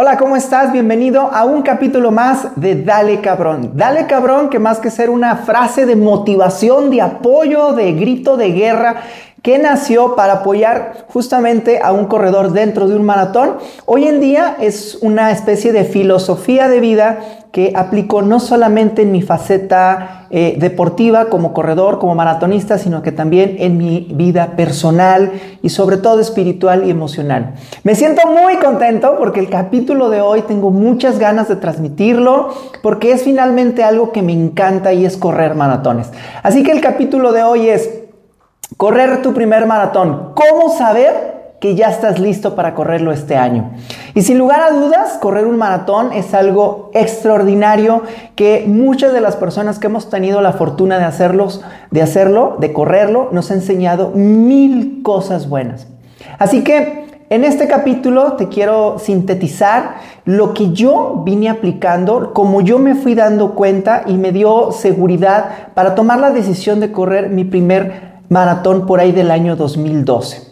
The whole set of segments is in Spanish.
Hola, ¿cómo estás? Bienvenido a un capítulo más de Dale Cabrón. Dale Cabrón, que más que ser una frase de motivación, de apoyo, de grito de guerra, que nació para apoyar justamente a un corredor dentro de un maratón. Hoy en día es una especie de filosofía de vida que aplico no solamente en mi faceta eh, deportiva como corredor, como maratonista, sino que también en mi vida personal y sobre todo espiritual y emocional. Me siento muy contento porque el capítulo de hoy tengo muchas ganas de transmitirlo porque es finalmente algo que me encanta y es correr maratones. Así que el capítulo de hoy es Correr tu primer maratón. ¿Cómo saber que ya estás listo para correrlo este año? Y sin lugar a dudas, correr un maratón es algo extraordinario que muchas de las personas que hemos tenido la fortuna de hacerlos, de hacerlo, de correrlo, nos ha enseñado mil cosas buenas. Así que en este capítulo te quiero sintetizar lo que yo vine aplicando, como yo me fui dando cuenta y me dio seguridad para tomar la decisión de correr mi primer maratón por ahí del año 2012.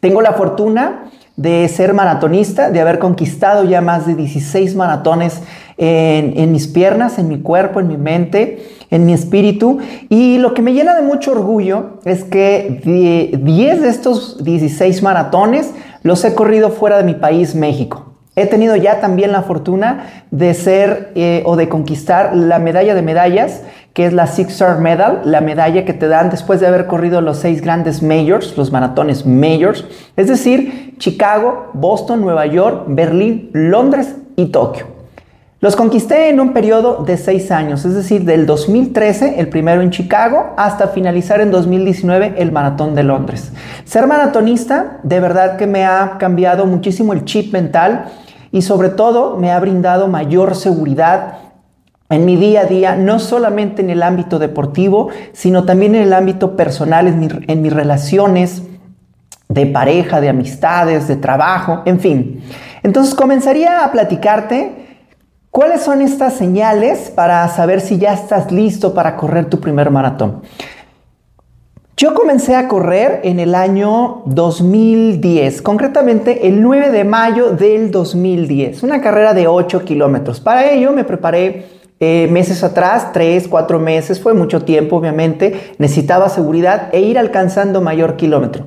Tengo la fortuna de ser maratonista, de haber conquistado ya más de 16 maratones en, mis piernas, en mi cuerpo, en mi mente, en mi espíritu. Y lo que me llena de mucho orgullo es que 10 de estos 16 maratones los he corrido fuera de mi país, México. He tenido ya también la fortuna de ser eh, o de conquistar la medalla de medallas que es la Six Star Medal, la medalla que te dan después de haber corrido los seis grandes majors, los maratones majors, es decir, Chicago, Boston, Nueva York, Berlín, Londres y Tokio. Los conquisté en un periodo de seis años, es decir, del 2013, el primero en Chicago, hasta finalizar en 2019 el maratón de Londres. Ser maratonista de verdad que me ha cambiado muchísimo el chip mental y sobre todo me ha brindado mayor seguridad en mi día a día, no solamente en el ámbito deportivo, sino también en el ámbito personal, en, mis relaciones de pareja, de amistades, de trabajo, en fin. Entonces comenzaría a platicarte cuáles son estas señales para saber si ya estás listo para correr tu primer maratón. Yo comencé a correr en el año 2010, concretamente el 9 de mayo del 2010, una carrera de 8 kilómetros. Para ello me preparé eh, meses atrás, tres, cuatro meses, fue mucho tiempo obviamente, necesitaba seguridad e ir alcanzando mayor kilómetro.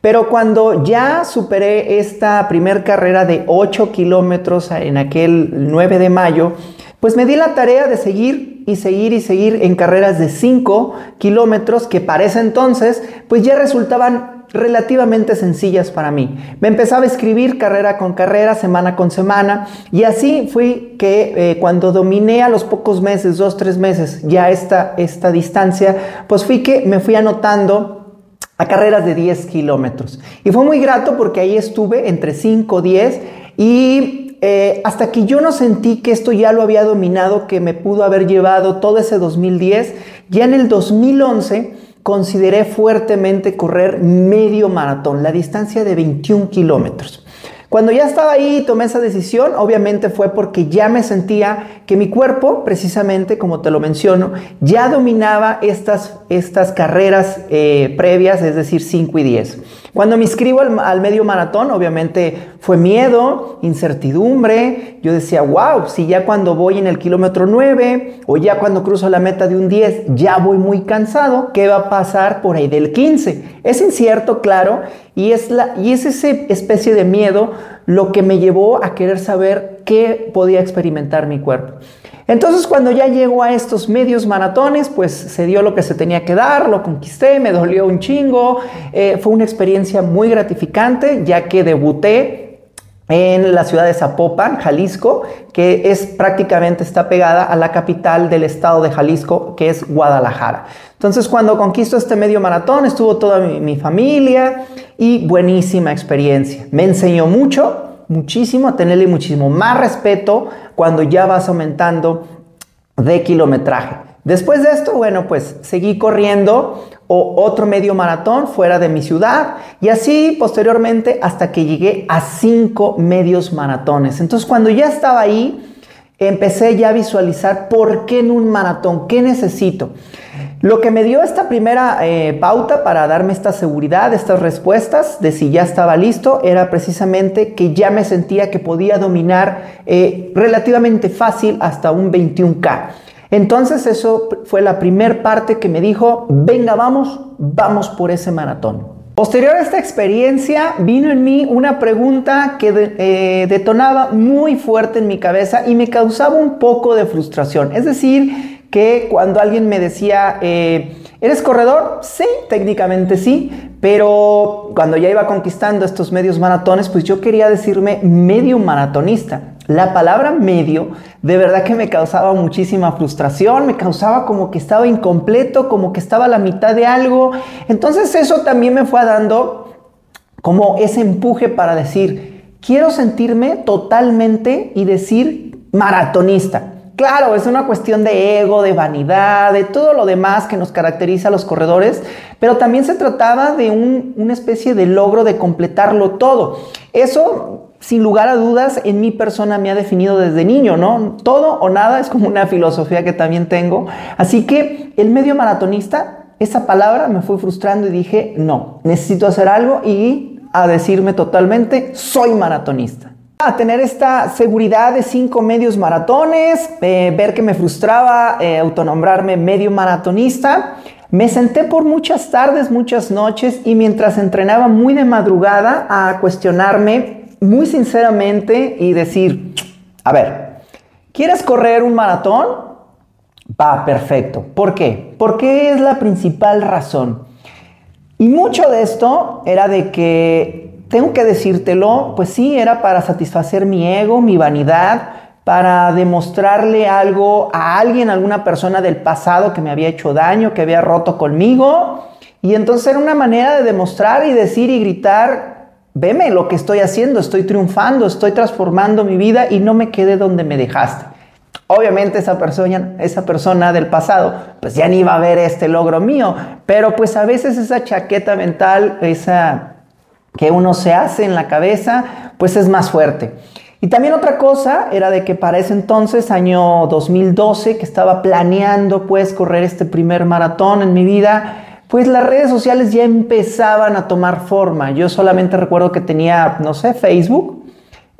Pero cuando ya superé esta primer carrera de 8 kilómetros en aquel 9 de mayo, pues me di la tarea de seguir y seguir y seguir en carreras de 5 kilómetros que para ese entonces pues ya resultaban relativamente sencillas para mí. Me empezaba a escribir carrera con carrera, semana con semana, y así fui que eh, cuando dominé a los pocos meses, dos, tres meses, ya esta, esta distancia, pues fui que me fui anotando a carreras de 10 kilómetros. Y fue muy grato porque ahí estuve entre 5, 10 y eh, hasta que yo no sentí que esto ya lo había dominado, que me pudo haber llevado todo ese 2010, ya en el 2011 consideré fuertemente correr medio maratón, la distancia de 21 kilómetros. Cuando ya estaba ahí y tomé esa decisión, obviamente fue porque ya me sentía que mi cuerpo, precisamente como te lo menciono, ya dominaba estas, estas carreras eh, previas, es decir, 5 y 10. Cuando me inscribo al, medio maratón, obviamente fue miedo, incertidumbre. Yo decía, wow, si ya cuando voy en el kilómetro 9 o ya cuando cruzo la meta de un 10 ya voy muy cansado, ¿qué va a pasar por ahí del 15? Es incierto, claro, y es, la, y es esa especie de miedo lo que me llevó a querer saber qué podía experimentar mi cuerpo. Entonces cuando ya llego a estos medios maratones, pues se dio lo que se tenía que dar, lo conquisté, me dolió un chingo, eh, fue una experiencia muy gratificante ya que debuté en la ciudad de Zapopan, Jalisco, que es prácticamente está pegada a la capital del estado de Jalisco, que es Guadalajara. Entonces, cuando conquisto este medio maratón, estuvo toda mi, mi familia y buenísima experiencia. Me enseñó mucho, muchísimo, tenerle muchísimo más respeto cuando ya vas aumentando de kilometraje. Después de esto, bueno, pues seguí corriendo otro medio maratón fuera de mi ciudad y así posteriormente hasta que llegué a cinco medios maratones. Entonces cuando ya estaba ahí, empecé ya a visualizar por qué en un maratón, qué necesito. Lo que me dio esta primera eh, pauta para darme esta seguridad, estas respuestas de si ya estaba listo, era precisamente que ya me sentía que podía dominar eh, relativamente fácil hasta un 21K. Entonces eso fue la primera parte que me dijo, venga, vamos, vamos por ese maratón. Posterior a esta experiencia, vino en mí una pregunta que eh, detonaba muy fuerte en mi cabeza y me causaba un poco de frustración. Es decir, que cuando alguien me decía, eh, ¿eres corredor? Sí, técnicamente sí, pero cuando ya iba conquistando estos medios maratones, pues yo quería decirme medio maratonista. La palabra medio de verdad que me causaba muchísima frustración, me causaba como que estaba incompleto, como que estaba a la mitad de algo. Entonces eso también me fue dando como ese empuje para decir, quiero sentirme totalmente y decir maratonista. Claro, es una cuestión de ego, de vanidad, de todo lo demás que nos caracteriza a los corredores, pero también se trataba de una especie de logro de completarlo todo. Eso sin lugar a dudas, en mi persona me ha definido desde niño, ¿no? Todo o nada es como una filosofía que también tengo. Así que el medio maratonista, esa palabra me fue frustrando y dije, no, necesito hacer algo y a decirme totalmente, soy maratonista. A tener esta seguridad de cinco medios maratones, eh, ver que me frustraba eh, autonombrarme medio maratonista, me senté por muchas tardes, muchas noches y mientras entrenaba muy de madrugada a cuestionarme muy sinceramente y decir, a ver, ¿quieres correr un maratón? Va, perfecto. ¿Por qué? Porque es la principal razón. Y mucho de esto era de que, tengo que decírtelo, pues sí, era para satisfacer mi ego, mi vanidad, para demostrarle algo a alguien, a alguna persona del pasado que me había hecho daño, que había roto conmigo. Y entonces era una manera de demostrar y decir y gritar veme lo que estoy haciendo, estoy triunfando, estoy transformando mi vida y no me quedé donde me dejaste. Obviamente esa persona, esa persona del pasado, pues ya ni iba a ver este logro mío, pero pues a veces esa chaqueta mental, esa que uno se hace en la cabeza, pues es más fuerte. Y también otra cosa era de que para ese entonces, año 2012, que estaba planeando pues correr este primer maratón en mi vida, pues las redes sociales ya empezaban a tomar forma. Yo solamente recuerdo que tenía, no sé, Facebook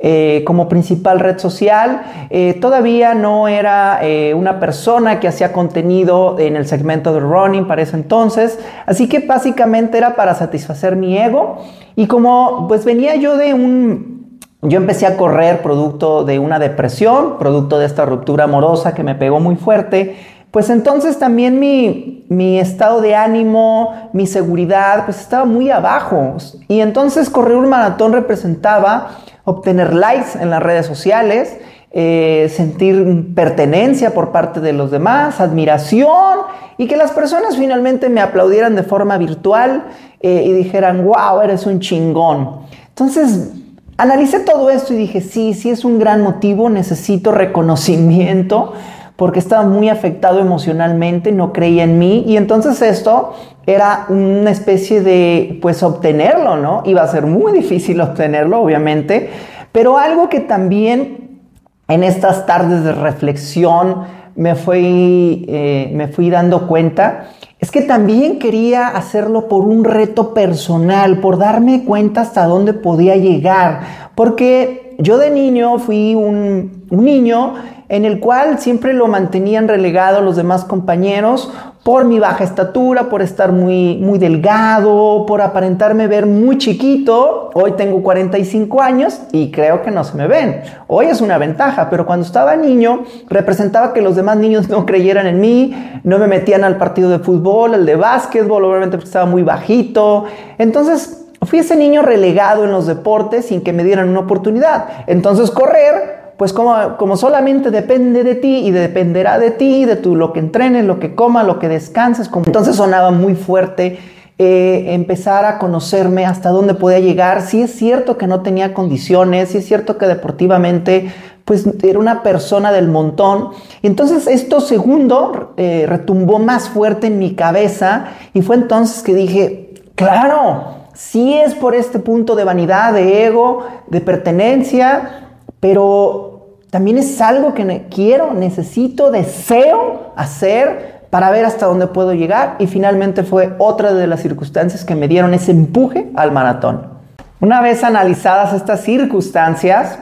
eh, como principal red social. Eh, todavía no era eh, una persona que hacía contenido en el segmento de running para ese entonces. Así que básicamente era para satisfacer mi ego. Y como pues venía yo de un... Yo empecé a correr producto de una depresión, producto de esta ruptura amorosa que me pegó muy fuerte pues entonces también mi, estado de ánimo, mi seguridad, pues estaba muy abajo. Y entonces correr un maratón representaba obtener likes en las redes sociales, eh, sentir pertenencia por parte de los demás, admiración y que las personas finalmente me aplaudieran de forma virtual eh, y dijeran, wow, eres un chingón. Entonces, analicé todo esto y dije, sí, sí es un gran motivo, necesito reconocimiento porque estaba muy afectado emocionalmente, no creía en mí y entonces esto era una especie de, pues, obtenerlo, ¿no? Iba a ser muy difícil obtenerlo, obviamente, pero algo que también en estas tardes de reflexión me fui, eh, me fui dando cuenta es que también quería hacerlo por un reto personal, por darme cuenta hasta dónde podía llegar, porque yo de niño fui un, un niño en el cual siempre lo mantenían relegado los demás compañeros por mi baja estatura, por estar muy, muy delgado, por aparentarme ver muy chiquito. Hoy tengo 45 años y creo que no se me ven. Hoy es una ventaja, pero cuando estaba niño representaba que los demás niños no creyeran en mí, no me metían al partido de fútbol, al de básquetbol, obviamente porque estaba muy bajito. Entonces fui ese niño relegado en los deportes sin que me dieran una oportunidad. Entonces correr pues como, como, solamente depende de ti y dependerá de ti, de tu, lo que entrenes, lo que comas, lo que descanses. Como... Entonces sonaba muy fuerte eh, empezar a conocerme hasta dónde podía llegar. Sí es cierto que no tenía condiciones, sí es cierto que deportivamente pues era una persona del montón. Entonces esto segundo eh, retumbó más fuerte en mi cabeza y fue entonces que dije, claro, sí es por este punto de vanidad, de ego, de pertenencia, pero también es algo que quiero, necesito, deseo hacer para ver hasta dónde puedo llegar y finalmente fue otra de las circunstancias que me dieron ese empuje al maratón. Una vez analizadas estas circunstancias,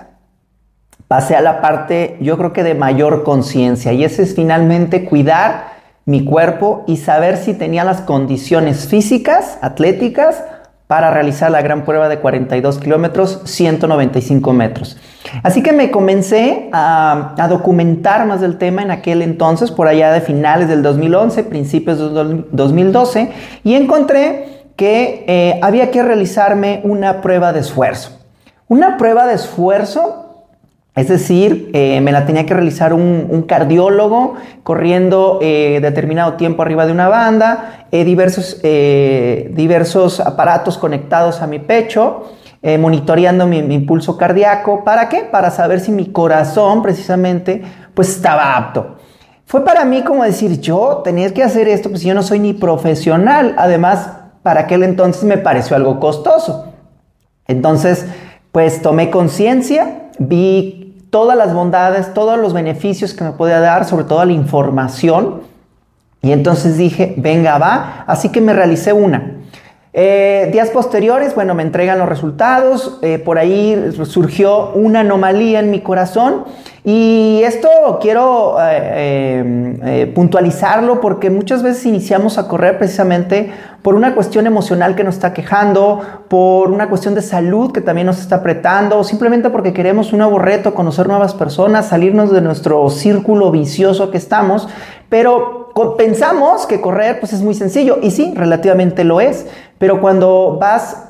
pasé a la parte yo creo que de mayor conciencia y ese es finalmente cuidar mi cuerpo y saber si tenía las condiciones físicas, atléticas, para realizar la gran prueba de 42 kilómetros, 195 metros. Así que me comencé a, documentar más del tema en aquel entonces, por allá de finales del 2011, principios del 2012, y encontré que eh, había que realizarme una prueba de esfuerzo. Una prueba de esfuerzo es decir, eh, me la tenía que realizar un, cardiólogo corriendo eh, determinado tiempo arriba de una banda, eh, diversos, diversos aparatos conectados a mi pecho, monitoreando mi, mi, pulso cardíaco. ¿Para qué? Para saber si mi corazón precisamente pues estaba apto. Fue para mí como decir, yo tenía que hacer esto, pues yo no soy ni profesional. Además, para aquel entonces me pareció algo costoso. Entonces, pues tomé conciencia, vi todas las bondades, todos los beneficios que me podía dar, sobre todo la información. Y entonces dije, venga, va. Así que me realicé una. Eh, días posteriores, bueno, me entregan los resultados, eh, por ahí surgió una anomalía en mi corazón. Y esto quiero eh, puntualizarlo porque muchas veces iniciamos a correr precisamente por una cuestión emocional que nos está quejando, por una cuestión de salud que también nos está apretando, o simplemente porque queremos un nuevo reto, conocer nuevas personas, salirnos de nuestro círculo vicioso que estamos, pero pensamos que correr pues es muy sencillo y sí, relativamente lo es, pero cuando vas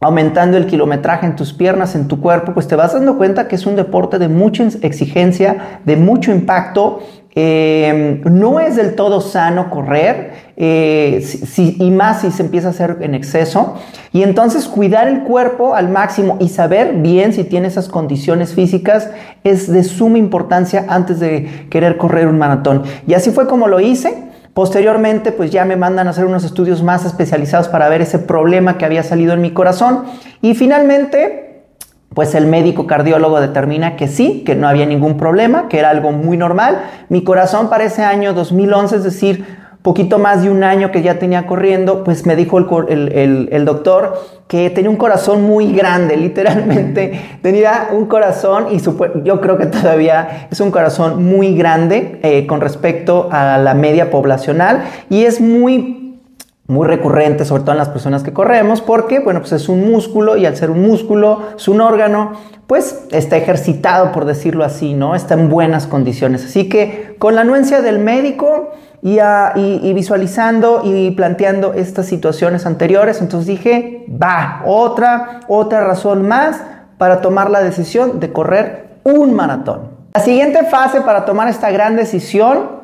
aumentando el kilometraje en tus piernas, en tu cuerpo, pues te vas dando cuenta que es un deporte de mucha exigencia, de mucho impacto eh, no es del todo sano correr eh, y más si se empieza a hacer en exceso. Y entonces cuidar el cuerpo al máximo y saber bien si tiene esas condiciones físicas es de suma importancia antes de querer correr un maratón. Y así fue como lo hice. Posteriormente, pues ya me mandan a hacer unos estudios más especializados para ver ese problema que había salido en mi corazón. Y finalmente, pues el médico cardiólogo determina que sí, que no había ningún problema, que era algo muy normal. Mi corazón para ese año 2011, es decir, poquito más de un año que ya tenía corriendo, pues me dijo el, doctor que tenía un corazón muy grande, literalmente tenía un corazón y yo creo que todavía es un corazón muy grande eh, con respecto a la media poblacional y es muy muy recurrente, sobre todo en las personas que corremos, porque, bueno, pues es un músculo y al ser un músculo, es un órgano, pues está ejercitado, por decirlo así, ¿no? Está en buenas condiciones. Así que con la anuencia del médico y, y visualizando y planteando estas situaciones anteriores, entonces dije, va, otra, otra razón más para tomar la decisión de correr un maratón. La siguiente fase para tomar esta gran decisión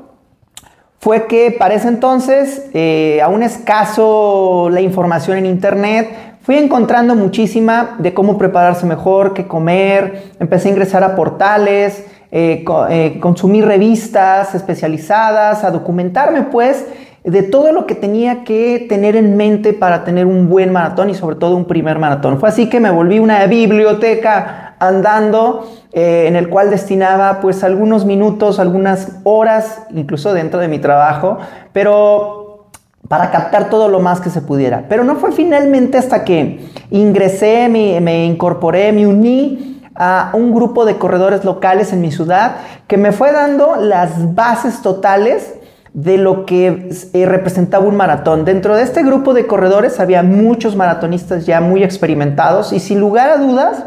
fue que para ese entonces, eh, aún escaso la información en internet, fui encontrando muchísima de cómo prepararse mejor, qué comer, empecé a ingresar a portales, eh, eh, consumir revistas especializadas, a documentarme pues de todo lo que tenía que tener en mente para tener un buen maratón y sobre todo un primer maratón. Fue así que me volví una biblioteca andando, eh, en el cual destinaba pues algunos minutos, algunas horas, incluso dentro de mi trabajo, pero para captar todo lo más que se pudiera. Pero no fue finalmente hasta que ingresé, me, me incorporé, me uní a un grupo de corredores locales en mi ciudad que me fue dando las bases totales de lo que eh, representaba un maratón. Dentro de este grupo de corredores había muchos maratonistas ya muy experimentados y sin lugar a dudas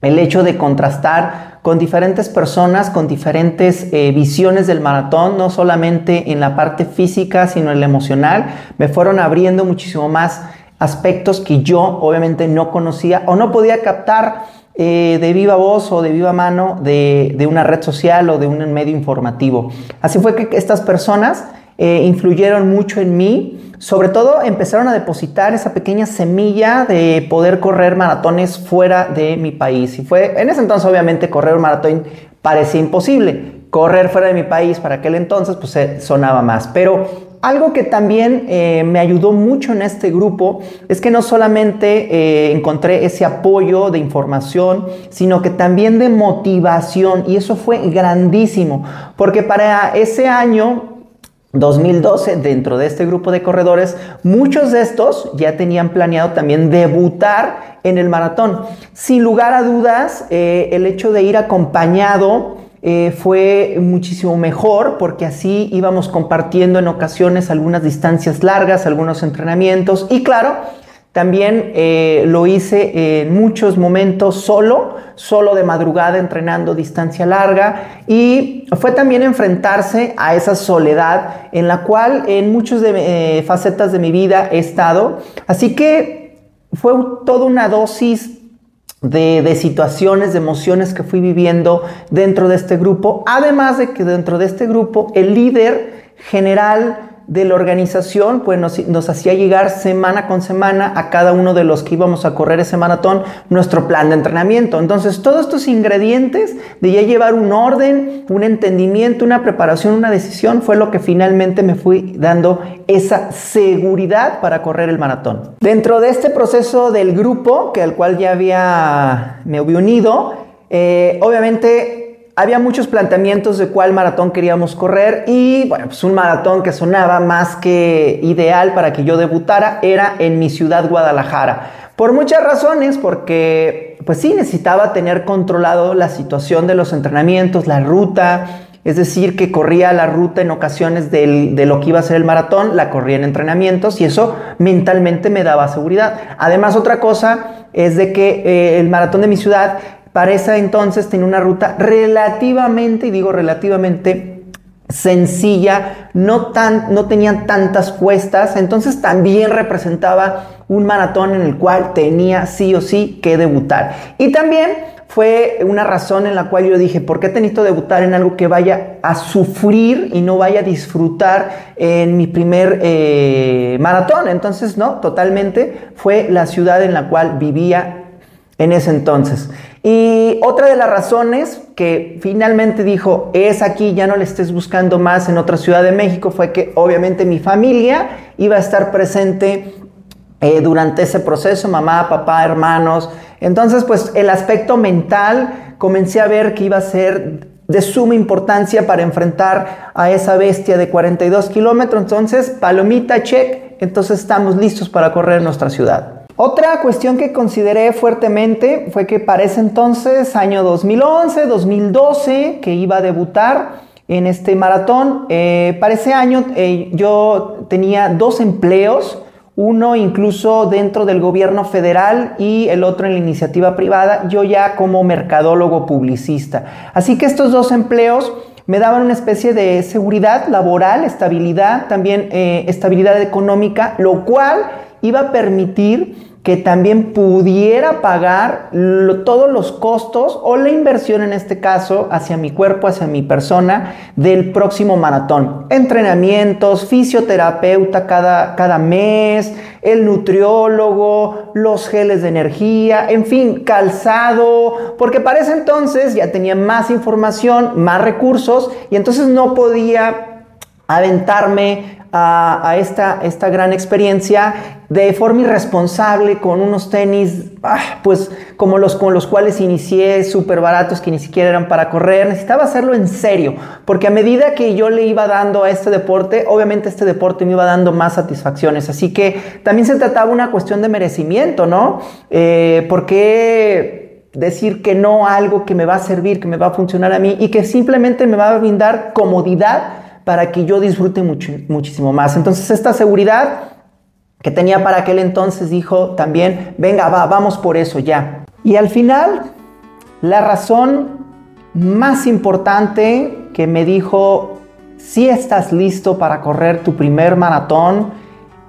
el hecho de contrastar con diferentes personas, con diferentes eh, visiones del maratón, no solamente en la parte física, sino en la emocional, me fueron abriendo muchísimo más aspectos que yo obviamente no conocía o no podía captar eh, de viva voz o de viva mano de, una red social o de un medio informativo. Así fue que estas personas eh, influyeron mucho en mí. Sobre todo empezaron a depositar esa pequeña semilla de poder correr maratones fuera de mi país. Y fue, en ese entonces obviamente correr un maratón parecía imposible. Correr fuera de mi país para aquel entonces pues sonaba más. Pero algo que también eh, me ayudó mucho en este grupo es que no solamente eh, encontré ese apoyo de información, sino que también de motivación y eso fue grandísimo, porque para ese año 2012 dentro de este grupo de corredores, muchos de estos ya tenían planeado también debutar en el maratón. Sin lugar a dudas, eh, el hecho de ir acompañado eh, fue muchísimo mejor porque así íbamos compartiendo en ocasiones algunas distancias largas, algunos entrenamientos y claro, también eh, lo hice en muchos momentos solo, solo de madrugada entrenando distancia larga y fue también enfrentarse a esa soledad en la cual en muchas eh, facetas de mi vida he estado. Así que fue toda una dosis de, de, situaciones, de emociones que fui viviendo dentro de este grupo. Además de que dentro de este grupo el líder general de la organización pues nos, hacía llegar semana con semana a cada uno de los que íbamos a correr ese maratón nuestro plan de entrenamiento. Entonces todos estos ingredientes de ya llevar un orden, un entendimiento, una preparación, una decisión fue lo que finalmente me fui dando esa seguridad para correr el maratón. Dentro de este proceso del grupo, que al cual ya había, me unido, eh, obviamente había muchos planteamientos de cuál maratón queríamos correr y bueno, pues un maratón que sonaba más que ideal para que yo debutara era en mi ciudad Guadalajara. Por muchas razones, porque pues sí necesitaba tener controlado la situación de los entrenamientos, la ruta, es decir, que corría la ruta en ocasiones de lo que iba a ser el maratón, la corría en entrenamientos y eso mentalmente me daba seguridad. Además, otra cosa es de que eh, el maratón de mi ciudad para esa entonces tenía una ruta relativamente, y digo relativamente, sencilla, no, tan, no tantas cuestas, entonces también representaba un maratón en el cual tenía sí o sí que debutar. Y también fue una razón en la cual yo dije, ¿por qué necesito debutar en algo que vaya a sufrir y no vaya a disfrutar en mi primer eh, maratón? Entonces, no, totalmente fue la ciudad en la cual vivía en ese entonces. Y otra de las razones que finalmente dijo, es aquí, ya no le estés buscando más en otra ciudad de México, fue que obviamente mi familia iba a estar presente eh, durante ese proceso, mamá, papá, hermanos. Entonces, pues el aspecto mental comencé a ver que iba a ser de suma importancia para enfrentar a esa bestia de 42 kilómetros. Entonces, palomita, check, entonces estamos listos para correr nuestra ciudad. Otra cuestión que consideré fuertemente fue que para ese entonces, año 2011, 2012, que iba a debutar en este maratón, eh, para ese año eh, yo tenía dos empleos, uno incluso dentro del gobierno federal y el otro en la iniciativa privada, yo ya como mercadólogo publicista. Así que estos dos empleos me daban una especie de seguridad laboral, estabilidad, también eh, estabilidad económica, lo cual iba a permitir que también pudiera pagar todos los costos o la inversión en este caso hacia mi cuerpo, hacia mi persona del próximo maratón. Entrenamientos, fisioterapeuta cada, cada mes, el nutriólogo, los geles de energía, en fin, calzado, porque para ese entonces ya tenía más información, más recursos y entonces no podía aventarme a, esta, esta, gran experiencia de forma irresponsable con unos tenis, ah, pues como los con los cuales inicié, súper baratos que ni siquiera eran para correr. Necesitaba hacerlo en serio, porque a medida que yo le iba dando a este deporte, obviamente este deporte me iba dando más satisfacciones. Así que también se trataba una cuestión de merecimiento, ¿no? Eh, porque decir que no algo que me va a servir, que me va a funcionar a mí y que simplemente me va a brindar comodidad para que yo disfrute mucho, muchísimo más. Entonces esta seguridad que tenía para aquel entonces dijo también, venga, va, vamos por eso ya. Y al final, la razón más importante que me dijo, si estás listo para correr tu primer maratón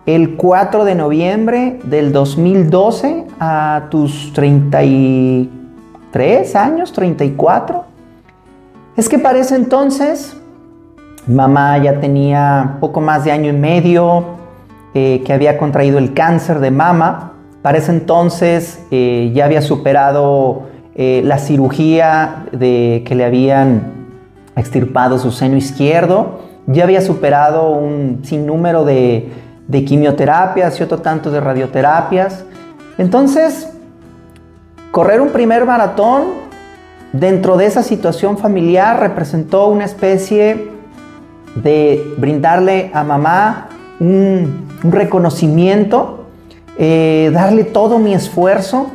el 4 de noviembre del 2012 a tus 33 años, 34, es que para ese entonces Mamá ya tenía poco más de año y medio eh, que había contraído el cáncer de mama. Para ese entonces eh, ya había superado eh, la cirugía de que le habían extirpado su seno izquierdo. Ya había superado un sinnúmero de, de quimioterapias y otro tanto de radioterapias. Entonces, correr un primer maratón dentro de esa situación familiar representó una especie de brindarle a mamá un, reconocimiento, eh, darle todo mi esfuerzo.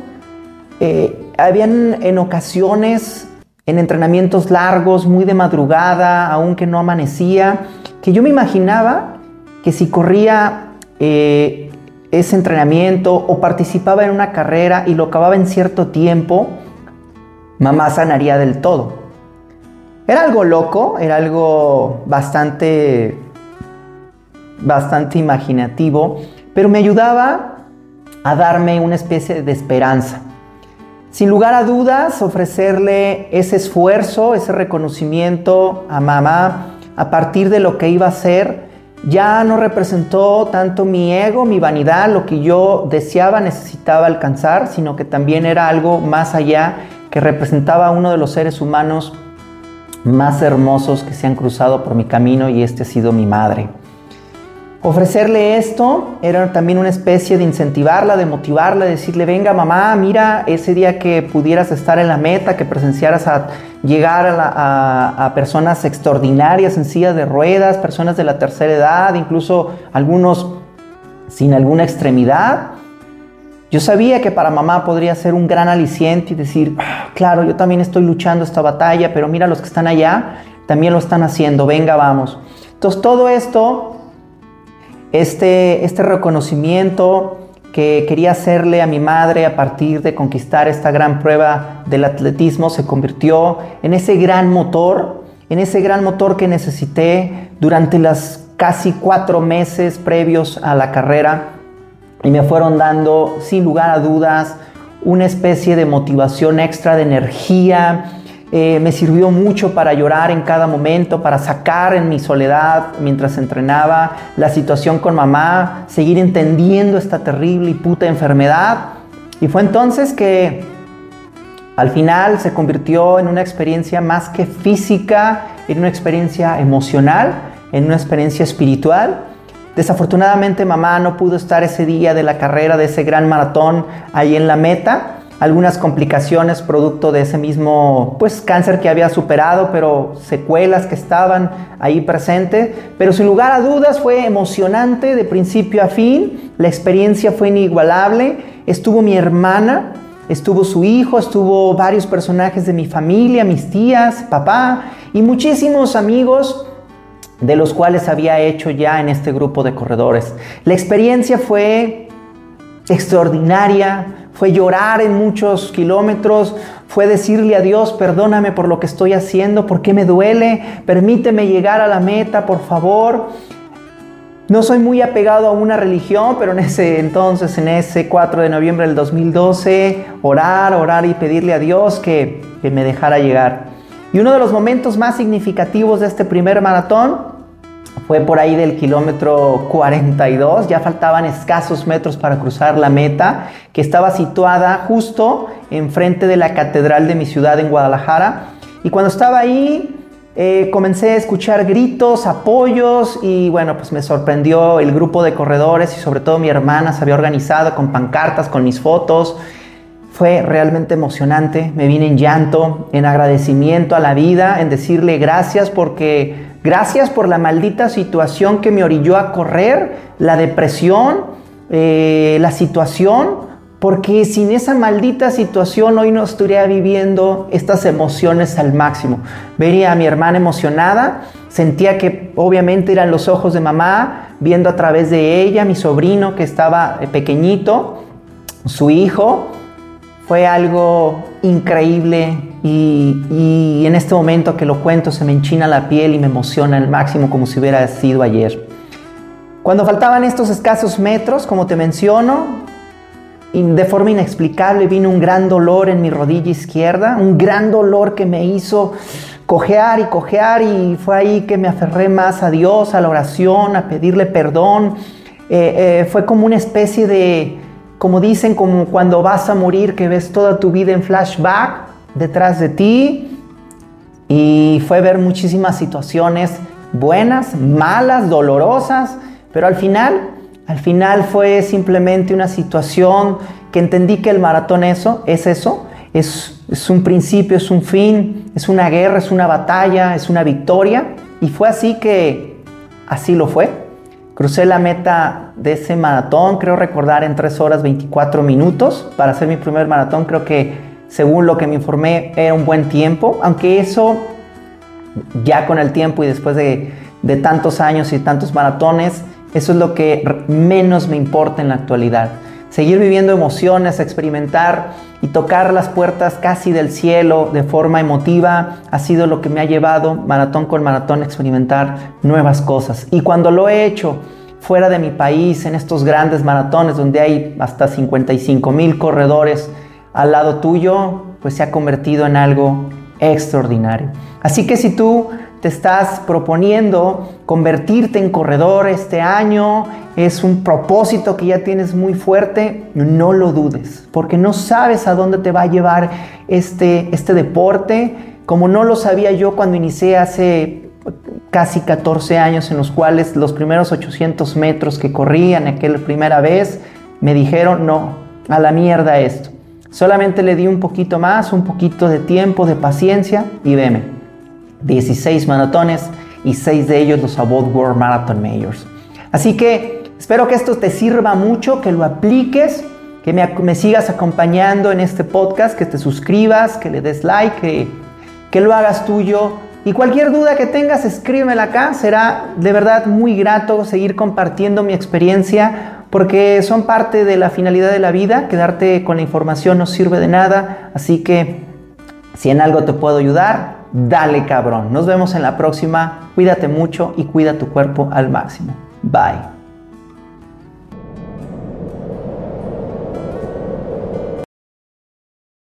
Eh, habían en ocasiones, en entrenamientos largos, muy de madrugada, aunque no amanecía, que yo me imaginaba que si corría eh, ese entrenamiento o participaba en una carrera y lo acababa en cierto tiempo, mamá sanaría del todo. Era algo loco, era algo bastante, bastante imaginativo, pero me ayudaba a darme una especie de esperanza. Sin lugar a dudas, ofrecerle ese esfuerzo, ese reconocimiento a mamá a partir de lo que iba a ser, ya no representó tanto mi ego, mi vanidad, lo que yo deseaba, necesitaba alcanzar, sino que también era algo más allá que representaba a uno de los seres humanos más hermosos que se han cruzado por mi camino y este ha sido mi madre. Ofrecerle esto era también una especie de incentivarla, de motivarla, de decirle, venga mamá, mira, ese día que pudieras estar en la meta, que presenciaras a llegar a, a personas extraordinarias en silla de ruedas, personas de la tercera edad, incluso algunos sin alguna extremidad, yo sabía que para mamá podría ser un gran aliciente y decir, ah, claro, yo también estoy luchando esta batalla, pero mira los que están allá, también lo están haciendo, venga, vamos. Entonces todo esto, este, este reconocimiento que quería hacerle a mi madre a partir de conquistar esta gran prueba del atletismo se convirtió en ese gran motor, en ese gran motor que necesité durante las casi cuatro meses previos a la carrera y me fueron dando, sin lugar a dudas, una especie de motivación extra, de energía. Eh, me sirvió mucho para llorar en cada momento, para sacar en mi soledad mientras entrenaba la situación con mamá, seguir entendiendo esta terrible y puta enfermedad. Y fue entonces que al final se convirtió en una experiencia más que física, en una experiencia emocional, en una experiencia espiritual Desafortunadamente mamá no pudo estar ese día de la carrera, de ese gran maratón ahí en la meta. Algunas complicaciones producto de ese mismo pues cáncer que había superado, pero secuelas que estaban ahí presentes. Pero sin lugar a dudas fue emocionante de principio a fin. La experiencia fue inigualable. Estuvo mi hermana, estuvo su hijo, estuvo varios personajes de mi familia, mis tías, papá y muchísimos amigos de los cuales había hecho ya en este grupo de corredores. La experiencia fue extraordinaria, fue llorar en muchos kilómetros, fue decirle a Dios, perdóname por lo que estoy haciendo, por qué me duele, permíteme llegar a la meta, por favor. No soy muy apegado a una religión, pero en ese entonces, en ese 4 de noviembre del 2012, orar, orar y pedirle a Dios que, que me dejara llegar. Y uno de los momentos más significativos de este primer maratón fue por ahí del kilómetro 42, ya faltaban escasos metros para cruzar la meta, que estaba situada justo enfrente de la catedral de mi ciudad en Guadalajara. Y cuando estaba ahí, eh, comencé a escuchar gritos, apoyos y bueno, pues me sorprendió el grupo de corredores y sobre todo mi hermana se había organizado con pancartas, con mis fotos fue realmente emocionante, me vine en llanto, en agradecimiento a la vida, en decirle gracias porque gracias por la maldita situación que me orilló a correr, la depresión, eh, la situación, porque sin esa maldita situación hoy no estaría viviendo estas emociones al máximo. Vería a mi hermana emocionada, sentía que obviamente eran los ojos de mamá, viendo a través de ella, mi sobrino que estaba eh, pequeñito, su hijo, fue algo increíble y, en este momento que lo cuento se me enchina la piel y me emociona al máximo como si hubiera sido ayer. Cuando faltaban estos escasos metros, como te menciono, de forma inexplicable vino un gran dolor en mi rodilla izquierda, un gran dolor que me hizo cojear y cojear y fue ahí que me aferré más a Dios, a la oración, a pedirle perdón. Eh, eh, fue como una especie de, como dicen, como cuando vas a morir, que ves toda tu vida en flashback detrás de ti. Y fue ver muchísimas situaciones buenas, malas, dolorosas, pero al final, al final fue simplemente una situación que entendí que el maratón eso, es eso, es, es un principio, es un fin, es una guerra, es una batalla, es una victoria. Y fue así que así lo fue. Crucé la meta de ese maratón, creo recordar, en 3 horas 24 minutos. Para hacer mi primer maratón, creo que según lo que me informé era un buen tiempo, aunque eso ya con el tiempo y después de, de tantos años y tantos maratones, eso es lo que menos me importa en la actualidad. Seguir viviendo emociones, experimentar y tocar las puertas casi del cielo de forma emotiva ha sido lo que me ha llevado maratón con maratón a experimentar nuevas cosas. Y cuando lo he hecho fuera de mi país, en estos grandes maratones donde hay hasta 55 mil corredores al lado tuyo, pues se ha convertido en algo extraordinario. Así que si tú te estás proponiendo convertirte en corredor este año, es un propósito que ya tienes muy fuerte, no lo dudes, porque no sabes a dónde te va a llevar este, este deporte, como no lo sabía yo cuando inicié hace casi 14 años en los cuales los primeros 800 metros que corrían aquella primera vez me dijeron no, a la mierda esto. Solamente le di un poquito más, un poquito de tiempo, de paciencia y veme 16 maratones y 6 de ellos los Above World Marathon Majors. Así que espero que esto te sirva mucho, que lo apliques, que me, sigas acompañando en este podcast, que te suscribas, que le des like, que, que lo hagas tuyo. Y cualquier duda que tengas, escríbemela acá. Será de verdad muy grato seguir compartiendo mi experiencia porque son parte de la finalidad de la vida. Quedarte con la información no sirve de nada. Así que si en algo te puedo ayudar, dale cabrón. Nos vemos en la próxima. Cuídate mucho y cuida tu cuerpo al máximo. Bye.